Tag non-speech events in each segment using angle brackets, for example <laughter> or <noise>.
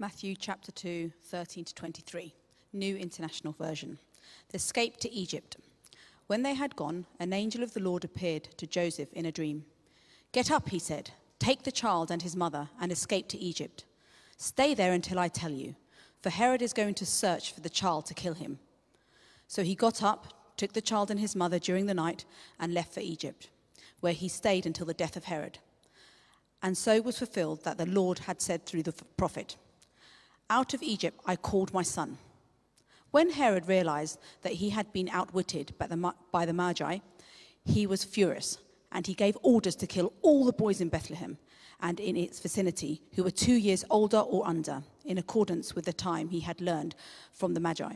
Matthew chapter 2, 13 to 23, New International Version. The escape to Egypt. When they had gone, an angel of the Lord appeared to Joseph in a dream. Get up, he said, take the child and his mother and escape to Egypt. Stay there until I tell you, for Herod is going to search for the child to kill him. So he got up, took the child and his mother during the night, and left for Egypt, where he stayed until the death of Herod. And so was fulfilled that the Lord had said through the prophet, Out of Egypt I called my son. When Herod realized that he had been outwitted by the, by the Magi, he was furious, and he gave orders to kill all the boys in Bethlehem and in its vicinity who were two years older or under, in accordance with the time he had learned from the Magi.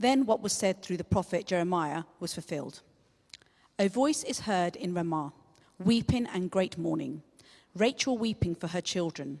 Then what was said through the prophet Jeremiah was fulfilled. A voice is heard in Ramah, weeping and great mourning, Rachel weeping for her children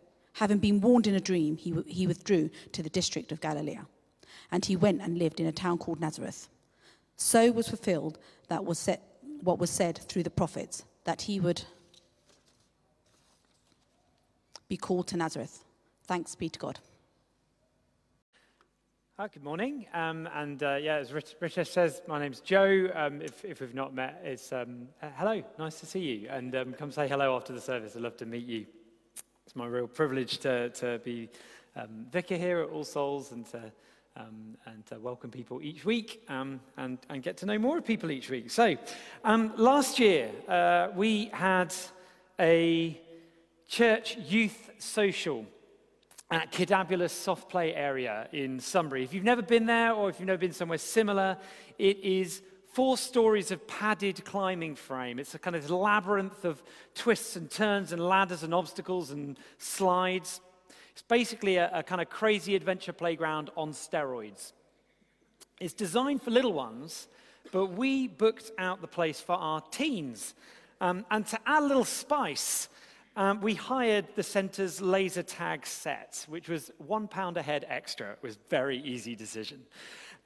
Having been warned in a dream, he, he withdrew to the district of Galilee and he went and lived in a town called Nazareth. So was fulfilled that was set, what was said through the prophets, that he would be called to Nazareth. Thanks be to God. Hi, good morning. Um, and uh, yeah, as Rich, Richard says, my name's Joe. Um, if, if, we've not met, it's um, uh, hello, nice to see you. And um, come say hello after the service. I'd love to meet you. It's my real privilege to, to be um, vicar here at All Souls and to um, and uh, welcome people each week um, and, and get to know more of people each week. So, um, last year uh, we had a church youth social at Kidabulous Soft Play area in Sunbury. If you've never been there or if you've never been somewhere similar, it is four stories of padded climbing frame. It's a kind of labyrinth of twists and turns and ladders and obstacles and slides. It's basically a, a kind of crazy adventure playground on steroids. It's designed for little ones, but we booked out the place for our teens. Um, and to add a little spice, um, we hired the centre's laser tag set, which was one pound a head extra. It was a very easy decision.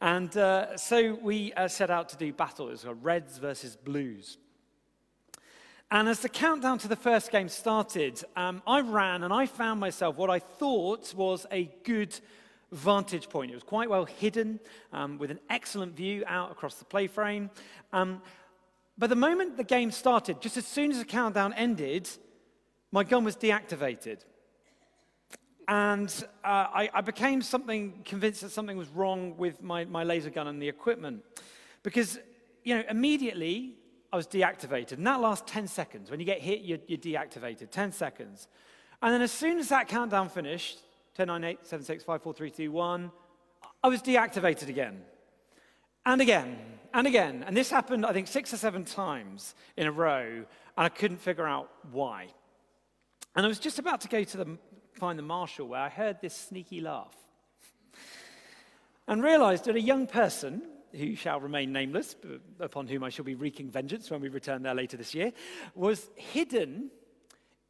And uh, so we uh, set out to do battle. It battles, reds versus blues. And as the countdown to the first game started, um, I ran and I found myself what I thought was a good vantage point. It was quite well hidden um, with an excellent view out across the playframe. Um, but the moment the game started, just as soon as the countdown ended, my gun was deactivated. And uh, I, I, became something convinced that something was wrong with my, my laser gun and the equipment. Because, you know, immediately I was deactivated. And that lasts 10 seconds. When you get hit, you're, you're deactivated. 10 seconds. And then as soon as that countdown finished 10, 9, 8, 7, 6, 5, 4, 3, 2, 1 I was deactivated again. And again. And again. And this happened, I think, six or seven times in a row. And I couldn't figure out why. And I was just about to go to the, find the marshal where I heard this sneaky laugh and realized that a young person who shall remain nameless, upon whom I shall be wreaking vengeance when we return there later this year, was hidden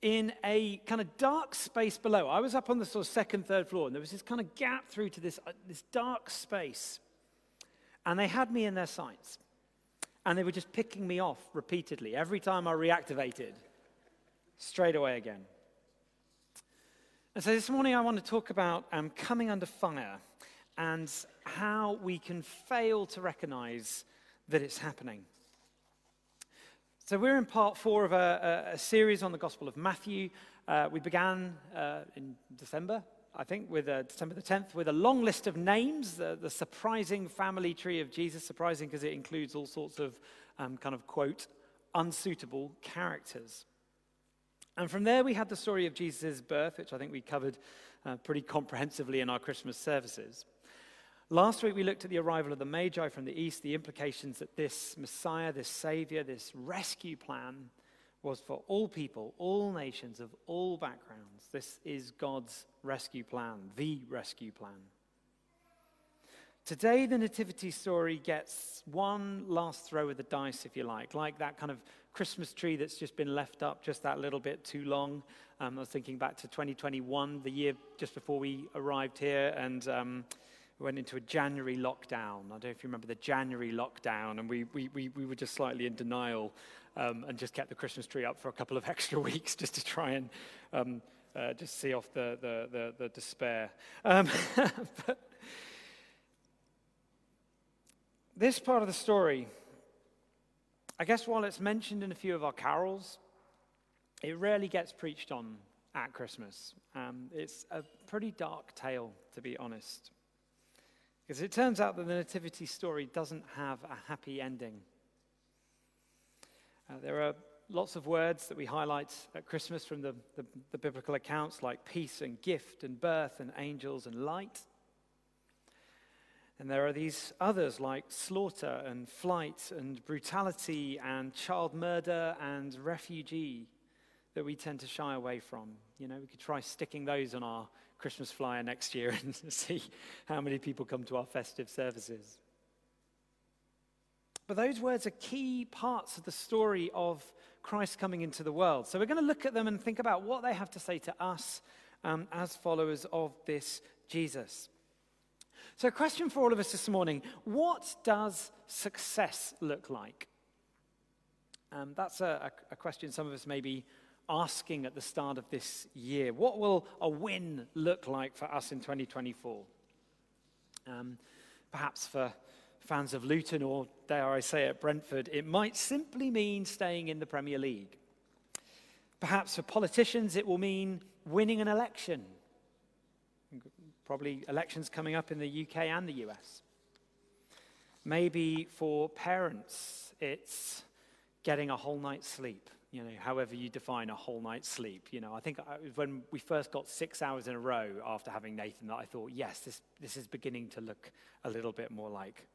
in a kind of dark space below. I was up on the sort of second, third floor, and there was this kind of gap through to this, uh, this dark space. And they had me in their sights. And they were just picking me off repeatedly. Every time I reactivated, straight away again. And so this morning I want to talk about um, coming under fire and how we can fail to recognize that it's happening. So, we're in part four of a, a, series on the Gospel of Matthew. Uh, we began uh, in December, I think, with uh, December the 10th, with a long list of names, the, the surprising family tree of Jesus, surprising because it includes all sorts of um, kind of quote, unsuitable characters. And from there, we had the story of Jesus' birth, which I think we covered uh, pretty comprehensively in our Christmas services. Last week, we looked at the arrival of the Magi from the east, the implications that this Messiah, this Savior, this rescue plan was for all people, all nations, of all backgrounds. This is God's rescue plan, the rescue plan. Today, the Nativity story gets one last throw of the dice, if you like, like that kind of Christmas tree that's just been left up just that little bit too long. Um, I was thinking back to 2021, the year just before we arrived here, and um, we went into a January lockdown. I don't know if you remember the January lockdown, and we, we, we, we were just slightly in denial um, and just kept the Christmas tree up for a couple of <laughs> extra weeks just to try and um, uh, just see off the, the, the, the despair. Um, <laughs> but, this part of the story, I guess while it's mentioned in a few of our carols, it rarely gets preached on at Christmas. Um, it's a pretty dark tale, to be honest. Because it turns out that the Nativity story doesn't have a happy ending. Uh, there are lots of words that we highlight at Christmas from the, the, the biblical accounts, like peace and gift and birth and angels and light. And there are these others like slaughter and flight and brutality and child murder and refugee that we tend to shy away from. You know, we could try sticking those on our Christmas flyer next year <laughs> and see how many people come to our festive services. But those words are key parts of the story of Christ coming into the world. So we're going to look at them and think about what they have to say to us um, as followers of this Jesus. So, a question for all of us this morning what does success look like? Um, that's a, a, question some of us may be asking at the start of this year. What will a win look like for us in 2024? Um, perhaps for fans of Luton, or dare I say at Brentford, it might simply mean staying in the Premier League. Perhaps for politicians, it will mean winning an election Probably elections coming up in the UK and the US. Maybe for parents, it's getting a whole night's sleep, you know, however you define a whole night's sleep. You know, I think when we first got six hours in a row after having Nathan, that I thought, yes, this, this is beginning to look a little bit more like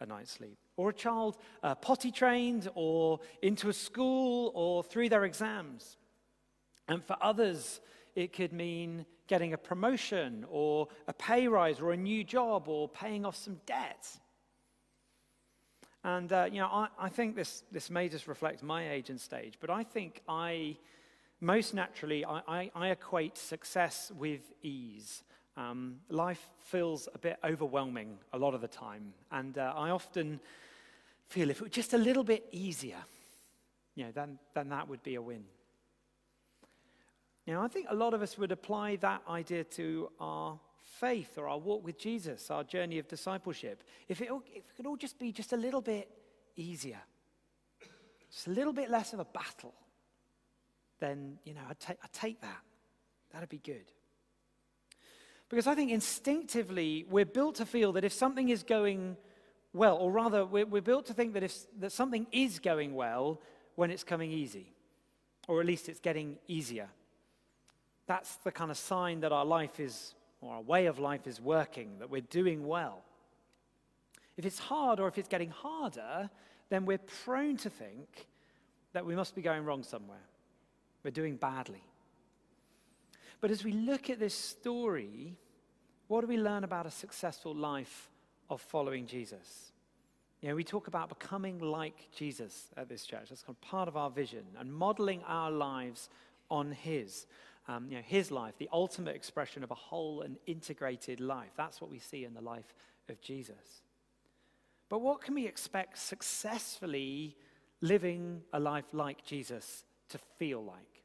a night's sleep. Or a child uh, potty trained or into a school or through their exams. And for others, it could mean getting a promotion or a pay rise or a new job or paying off some debt. And, uh, you know, I, I think this, this may just reflect my age and stage, but I think I, most naturally, I, I, I equate success with ease. Um, life feels a bit overwhelming a lot of the time. And uh, I often feel if it were just a little bit easier, you know, then, then that would be a win. Know, I think a lot of us would apply that idea to our faith or our walk with Jesus, our journey of discipleship. If it, if it could all just be just a little bit easier, just a little bit less of a battle, then, you know, I'd, ta- I'd take that. That'd be good. Because I think instinctively we're built to feel that if something is going well, or rather, we're, we're built to think that, if, that something is going well when it's coming easy, or at least it's getting easier. That's the kind of sign that our life is, or our way of life is working, that we're doing well. If it's hard or if it's getting harder, then we're prone to think that we must be going wrong somewhere. We're doing badly. But as we look at this story, what do we learn about a successful life of following Jesus? You know, we talk about becoming like Jesus at this church. That's kind of part of our vision and modeling our lives on His um, you know, his life, the ultimate expression of a whole and integrated life. That's what we see in the life of Jesus. But what can we expect successfully living a life like Jesus to feel like?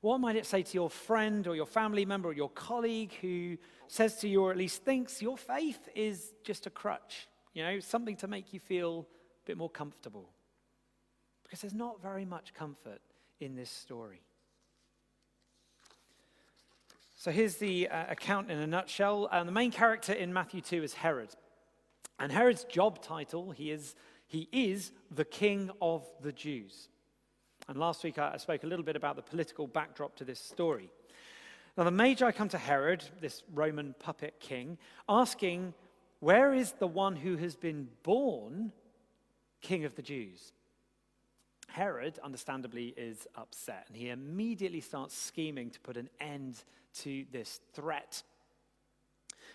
What might it say to your friend or your family member or your colleague who says to you, or at least thinks, your faith is just a crutch, you know, something to make you feel a bit more comfortable? Because there's not very much comfort in this story. So here's the uh, account in a nutshell. Uh, the main character in Matthew 2 is Herod. And Herod's job title, he is, he is the king of the Jews. And last week I spoke a little bit about the political backdrop to this story. Now, the Magi come to Herod, this Roman puppet king, asking, Where is the one who has been born king of the Jews? Herod, understandably, is upset, and he immediately starts scheming to put an end to this threat.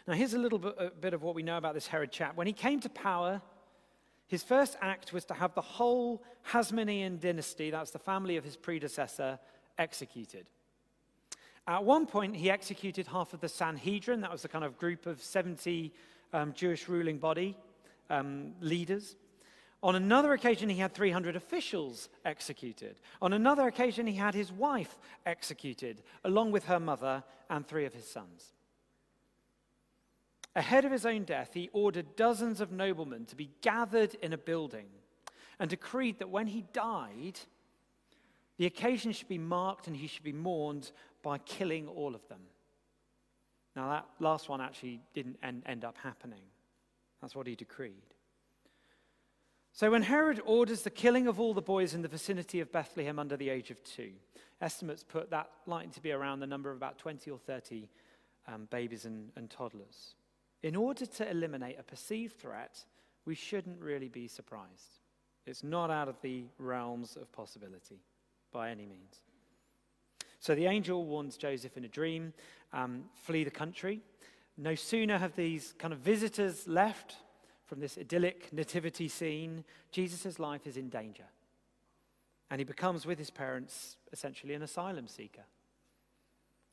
Now, here's a little bit, of what we know about this Herod chap. When he came to power, his first act was to have the whole Hasmonean dynasty, that's the family of his predecessor, executed. At one point, he executed half of the Sanhedrin, that was the kind of group of 70 um, Jewish ruling body um, leaders. On another occasion, he had 300 officials executed. On another occasion, he had his wife executed, along with her mother and three of his sons. Ahead of his own death, he ordered dozens of noblemen to be gathered in a building and decreed that when he died, the occasion should be marked and he should be mourned by killing all of them. Now, that last one actually didn't end, up happening. That's what he decreed. So, when Herod orders the killing of all the boys in the vicinity of Bethlehem under the age of two, estimates put that likely to be around the number of about 20 or 30 um, babies and, and toddlers. In order to eliminate a perceived threat, we shouldn't really be surprised. It's not out of the realms of possibility by any means. So the angel warns Joseph in a dream um, flee the country. No sooner have these kind of visitors left from this idyllic nativity scene, Jesus' life is in danger. And he becomes, with his parents, essentially an asylum seeker.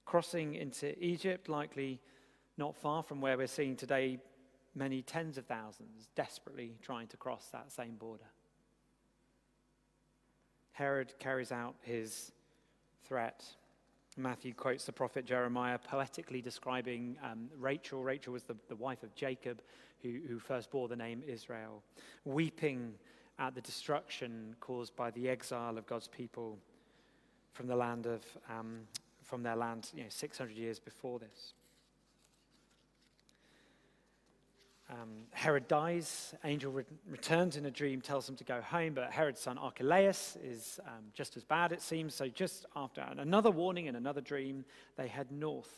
Crossing into Egypt, likely not far from where we're seeing today many tens of thousands desperately trying to cross that same border. Herod carries out his threat. Matthew quotes the prophet Jeremiah poetically describing um, Rachel. Rachel was the, the wife of Jacob, who, who first bore the name Israel, weeping at the destruction caused by the exile of God's people from the land of, um, from their land you know, 600 years before this. Um, Herod dies. Angel re- returns in a dream, tells him to go home, but Herod's son Archelaus is um, just as bad, it seems. So, just after another warning and another dream, they head north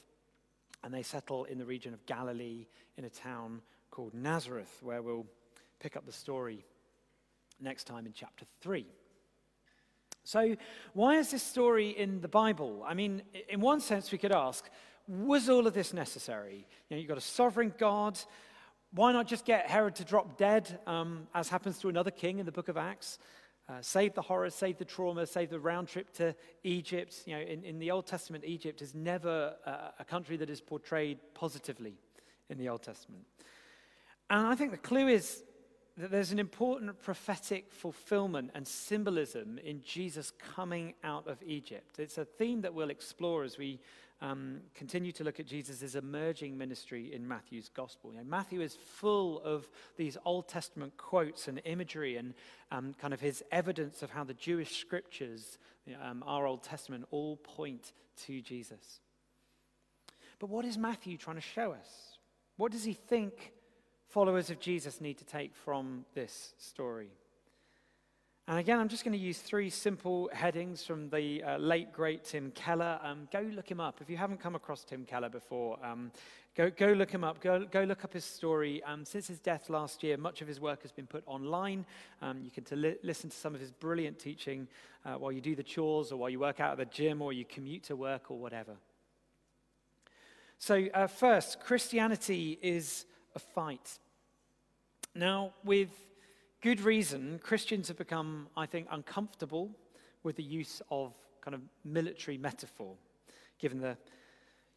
and they settle in the region of Galilee in a town called Nazareth, where we'll pick up the story next time in chapter 3. So, why is this story in the Bible? I mean, in one sense, we could ask, was all of this necessary? You know, you've got a sovereign God. Why not just get Herod to drop dead, um, as happens to another king in the book of Acts? Uh, save the horror, save the trauma, save the round trip to Egypt. You know, in, in the Old Testament, Egypt is never uh, a country that is portrayed positively in the Old Testament. And I think the clue is that there's an important prophetic fulfillment and symbolism in Jesus coming out of Egypt. It's a theme that we'll explore as we um, continue to look at Jesus' emerging ministry in Matthew's gospel. You know, Matthew is full of these Old Testament quotes and imagery and um, kind of his evidence of how the Jewish scriptures, um, our Old Testament, all point to Jesus. But what is Matthew trying to show us? What does he think? followers of Jesus need to take from this story. And again, I'm just going to use three simple headings from the uh, late, great Tim Keller. Um, go look him up. If you haven't come across Tim Keller before, um, go, go look him up. Go, go look up his story. Um, since his death last year, much of his work has been put online. Um, you can to li- listen to some of his brilliant teaching uh, while you do the chores or while you work out at the gym or you commute to work or whatever. So, uh, first, Christianity is a fight. Now, with good reason, Christians have become, I think, uncomfortable with the use of kind of military metaphor, given the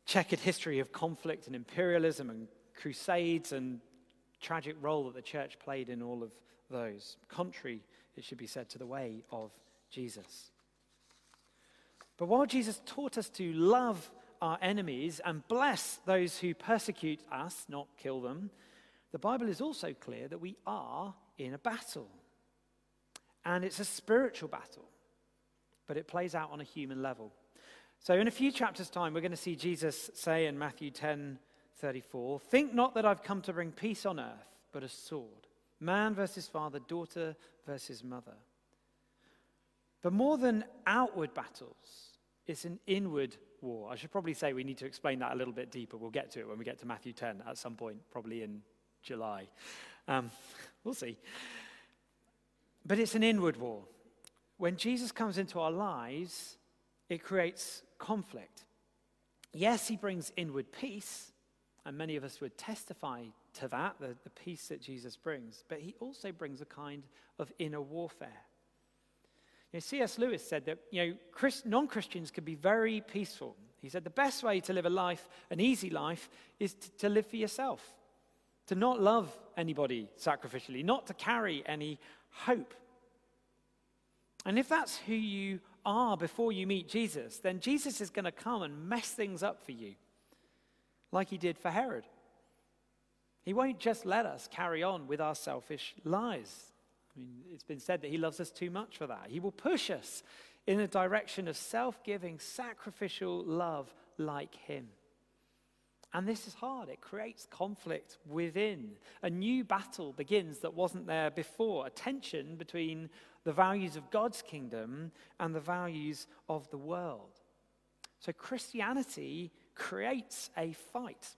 checkered history of conflict and imperialism and crusades and tragic role that the church played in all of those, contrary, it should be said, to the way of Jesus. But while Jesus taught us to love our enemies and bless those who persecute us, not kill them, the Bible is also clear that we are in a battle. And it's a spiritual battle, but it plays out on a human level. So, in a few chapters' time, we're going to see Jesus say in Matthew 10 34, Think not that I've come to bring peace on earth, but a sword. Man versus father, daughter versus mother. But more than outward battles, it's an inward war. I should probably say we need to explain that a little bit deeper. We'll get to it when we get to Matthew 10 at some point, probably in July. Um, we'll see. But it's an inward war. when Jesus comes into our lives, it creates conflict. Yes, he brings inward peace, and many of us would testify to that, the, the peace that Jesus brings, but he also brings a kind of inner warfare. You know, C.S. Lewis said that you know, Christ, non-Christians can be very peaceful. He said the best way to live a life, an easy life, is to, to live for yourself, to not love anybody sacrificially, not to carry any hope. And if that's who you are before you meet Jesus, then Jesus is going to come and mess things up for you, like he did for Herod. He won't just let us carry on with our selfish lies. I mean, it's been said that he loves us too much for that. He will push us in a direction of self giving, sacrificial love like him. And this is hard. It creates conflict within. A new battle begins that wasn't there before, a tension between the values of God's kingdom and the values of the world. So Christianity creates a fight.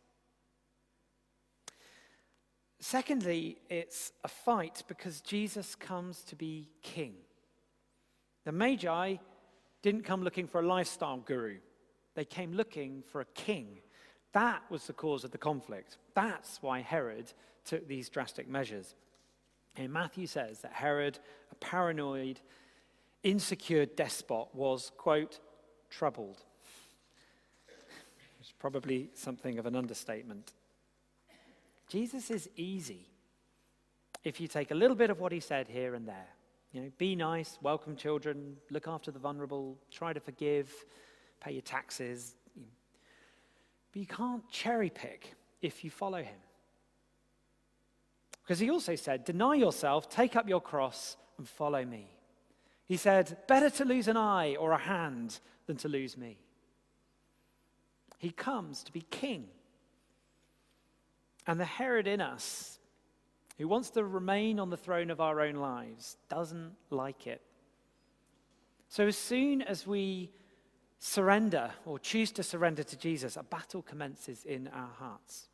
Secondly, it's a fight because Jesus comes to be king. The Magi didn't come looking for a lifestyle guru, they came looking for a king. That was the cause of the conflict. That's why Herod took these drastic measures. And Matthew says that Herod, a paranoid, insecure despot, was, quote, troubled. It's probably something of an understatement. Jesus is easy if you take a little bit of what he said here and there. You know, be nice, welcome children, look after the vulnerable, try to forgive, pay your taxes. But you can't cherry pick if you follow him. Because he also said, Deny yourself, take up your cross, and follow me. He said, Better to lose an eye or a hand than to lose me. He comes to be king and the Herod in us, who wants to remain on the throne of our own lives, doesn't like it. So, as soon as we surrender or choose to surrender to Jesus, a battle commences in our hearts.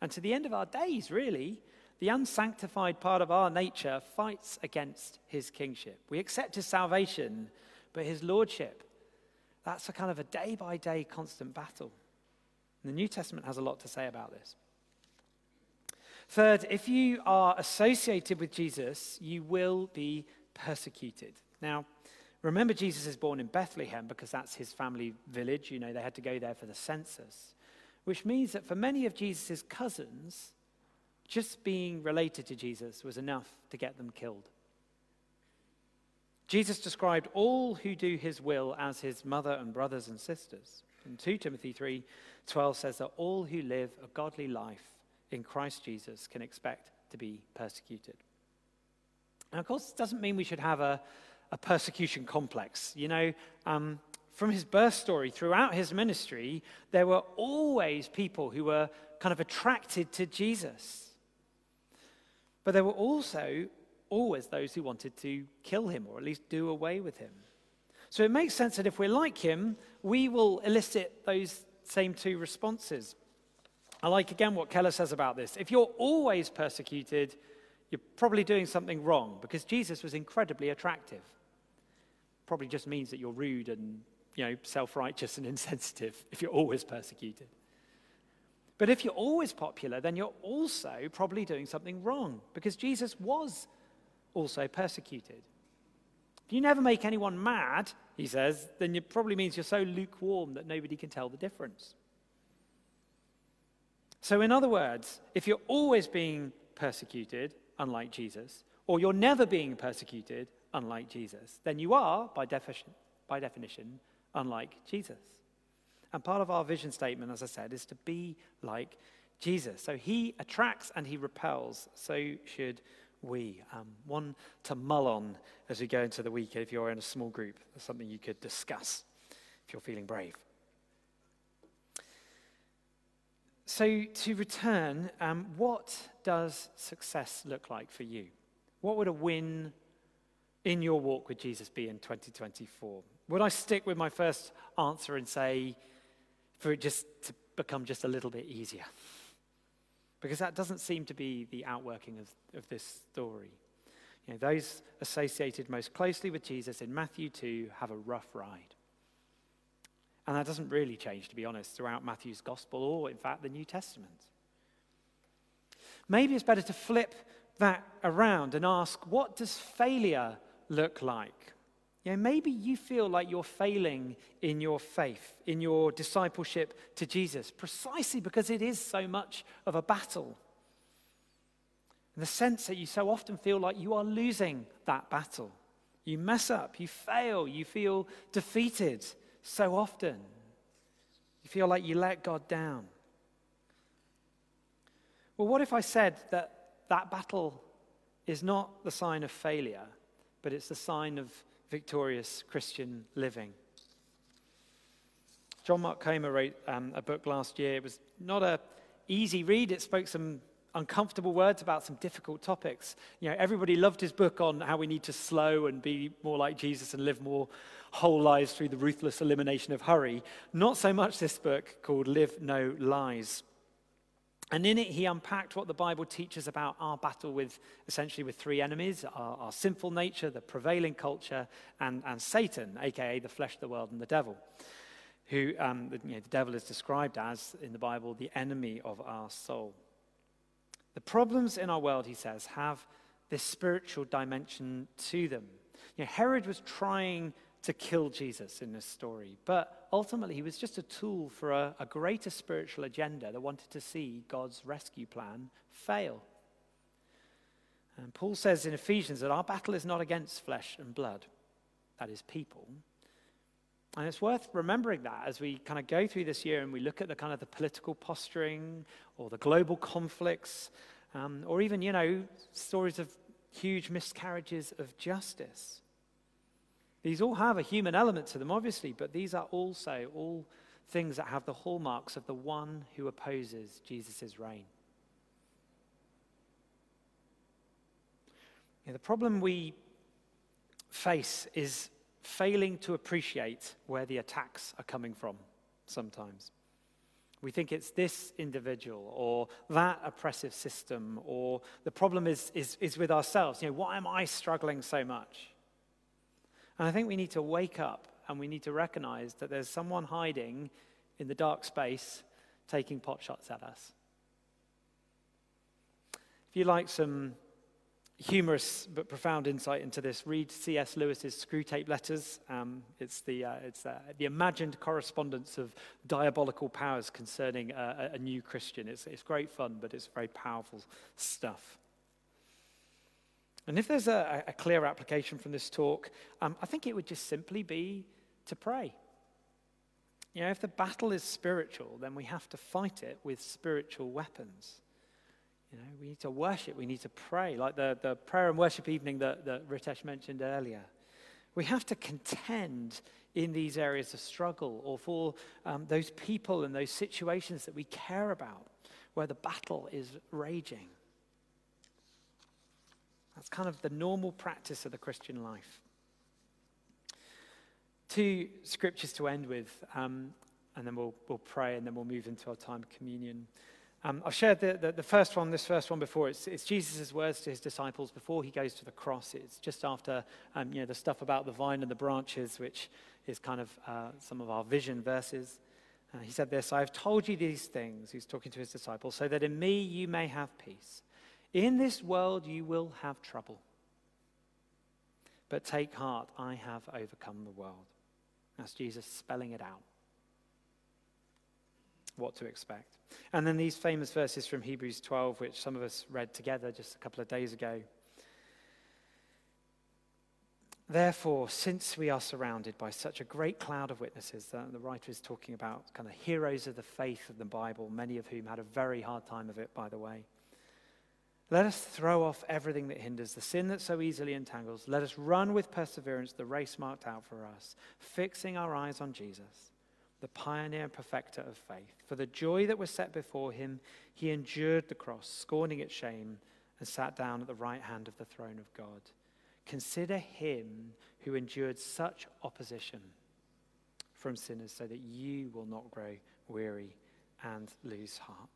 And to the end of our days, really, the unsanctified part of our nature fights against his kingship. We accept his salvation, but his lordship, that's a kind of a day by day constant battle. And the New Testament has a lot to say about this. Third, if you are associated with Jesus, you will be persecuted. Now, remember, Jesus is born in Bethlehem because that's his family village. You know, they had to go there for the census, which means that for many of Jesus' cousins, just being related to Jesus was enough to get them killed. Jesus described all who do his will as his mother and brothers and sisters. And 2 Timothy 3:12 says that all who live a godly life in Christ Jesus can expect to be persecuted. Now, of course, it doesn't mean we should have a, a persecution complex. You know, um, from his birth story throughout his ministry, there were always people who were kind of attracted to Jesus. But there were also always those who wanted to kill him or at least do away with him. So it makes sense that if we're like him, we will elicit those same two responses. I like again what Keller says about this. If you're always persecuted, you're probably doing something wrong because Jesus was incredibly attractive. Probably just means that you're rude and you know, self-righteous and <laughs> insensitive if you're always persecuted. But if you're always popular, then you're also probably doing something wrong because Jesus was also persecuted. If you never make anyone mad, he says, then it probably means you're so lukewarm that nobody can tell the difference. So, in other words, if you're always being persecuted, unlike Jesus, or you're never being persecuted, unlike Jesus, then you are, by definition, by definition, unlike Jesus. And part of our vision statement, as I said, is to be like Jesus. So he attracts and he repels. So should we. Um, one to mull on as we go into the week if you're in a small group. Something you could discuss if you're feeling brave. So, to return, um, what does success look like for you? What would a win in your walk with Jesus be in 2024? Would I stick with my first answer and say, for it just to become just a little bit easier? Because that doesn't seem to be the outworking of, of this story. You know, those associated most closely with Jesus in Matthew 2 have a rough ride. And that doesn't really change, to be honest, throughout Matthew's gospel or, in fact, the New Testament. Maybe it's better to flip that around and ask what does failure look like? You know, maybe you feel like you're failing in your faith, in your discipleship to Jesus, precisely because it is so much of a battle. In the sense that you so often feel like you are losing that battle. You mess up, you fail, you feel defeated so often. You feel like you let God down. Well, what if I said that that battle is not the sign of failure, but it's the sign of victorious Christian living? John Mark Comer wrote um, a book last year. It was not a easy read. It spoke some uncomfortable words about some difficult topics. You know, everybody loved his book on how we need to slow and be more like Jesus and live more whole lives through the ruthless elimination of hurry. Not so much this book called Live No Lies. And in it, he unpacked what the Bible teaches about our battle with essentially with three enemies our, our sinful nature, the prevailing culture, and, and Satan, aka the flesh, the world, and the devil. Who um, you know, the devil is described as, in the Bible, the enemy of our soul. The problems in our world, he says, have this spiritual dimension to them. You know, Herod was trying to kill Jesus in this story, but ultimately he was just a tool for a, a greater spiritual agenda that wanted to see God's rescue plan fail. And Paul says in Ephesians that our battle is not against flesh and blood, that is, people. And it's worth remembering that as we kind of go through this year and we look at the kind of the political posturing or the global conflicts, um, or even, you know, stories of huge miscarriages of justice. These all have a human element to them, obviously, but these are also all things that have the hallmarks of the one who opposes Jesus' reign. You know, the problem we face is failing to appreciate where the attacks are coming from sometimes. We think it's this individual or that oppressive system, or the problem is, is, is with ourselves. You know, why am I struggling so much? And I think we need to wake up and we need to recognize that there's someone hiding in the dark space taking pot shots at us. If you like some humorous but profound insight into this. Read C.S. Lewis's Screwtape Letters. Um, it's the, uh, it's uh, the imagined correspondence of diabolical powers concerning uh, a new Christian. It's, it's great fun, but it's very powerful stuff. And if there's a, a clear application from this talk, um, I think it would just simply be to pray. You know, if the battle is spiritual, then we have to fight it with spiritual weapons. You know, we need to worship, we need to pray, like the, the prayer and worship evening that, that Ritesh mentioned earlier. We have to contend in these areas of struggle or for um, those people and those situations that we care about where the battle is raging. That's kind of the normal practice of the Christian life. Two scriptures to end with, um, and then we'll, we'll pray and then we'll move into our time of communion. Um, I've shared the, the, the, first one, this first one before. It's, it's Jesus' words to his disciples before he goes to the cross. It's just after um, you know, the stuff about the vine and the branches, which is kind of uh, some of our vision verses. Uh, he said this I have told you these things, he's talking to his disciples, so that in me you may have peace. In this world you will have trouble. But take heart, I have overcome the world. That's Jesus spelling it out. What to expect. And then these famous verses from Hebrews 12, which some of us read together just a couple of days ago. Therefore, since we are surrounded by such a great cloud of witnesses, the writer is talking about kind of heroes of the faith of the Bible, many of whom had a very hard time of it, by the way. Let us throw off everything that hinders, the sin that so easily entangles. Let us run with perseverance the race marked out for us, fixing our eyes on Jesus the pioneer and perfecter of faith. For the joy that was set before him, he endured the cross, scorning its shame, and sat down at the right hand of the throne of God. Consider him who endured such opposition from sinners so that you will not grow weary and lose heart.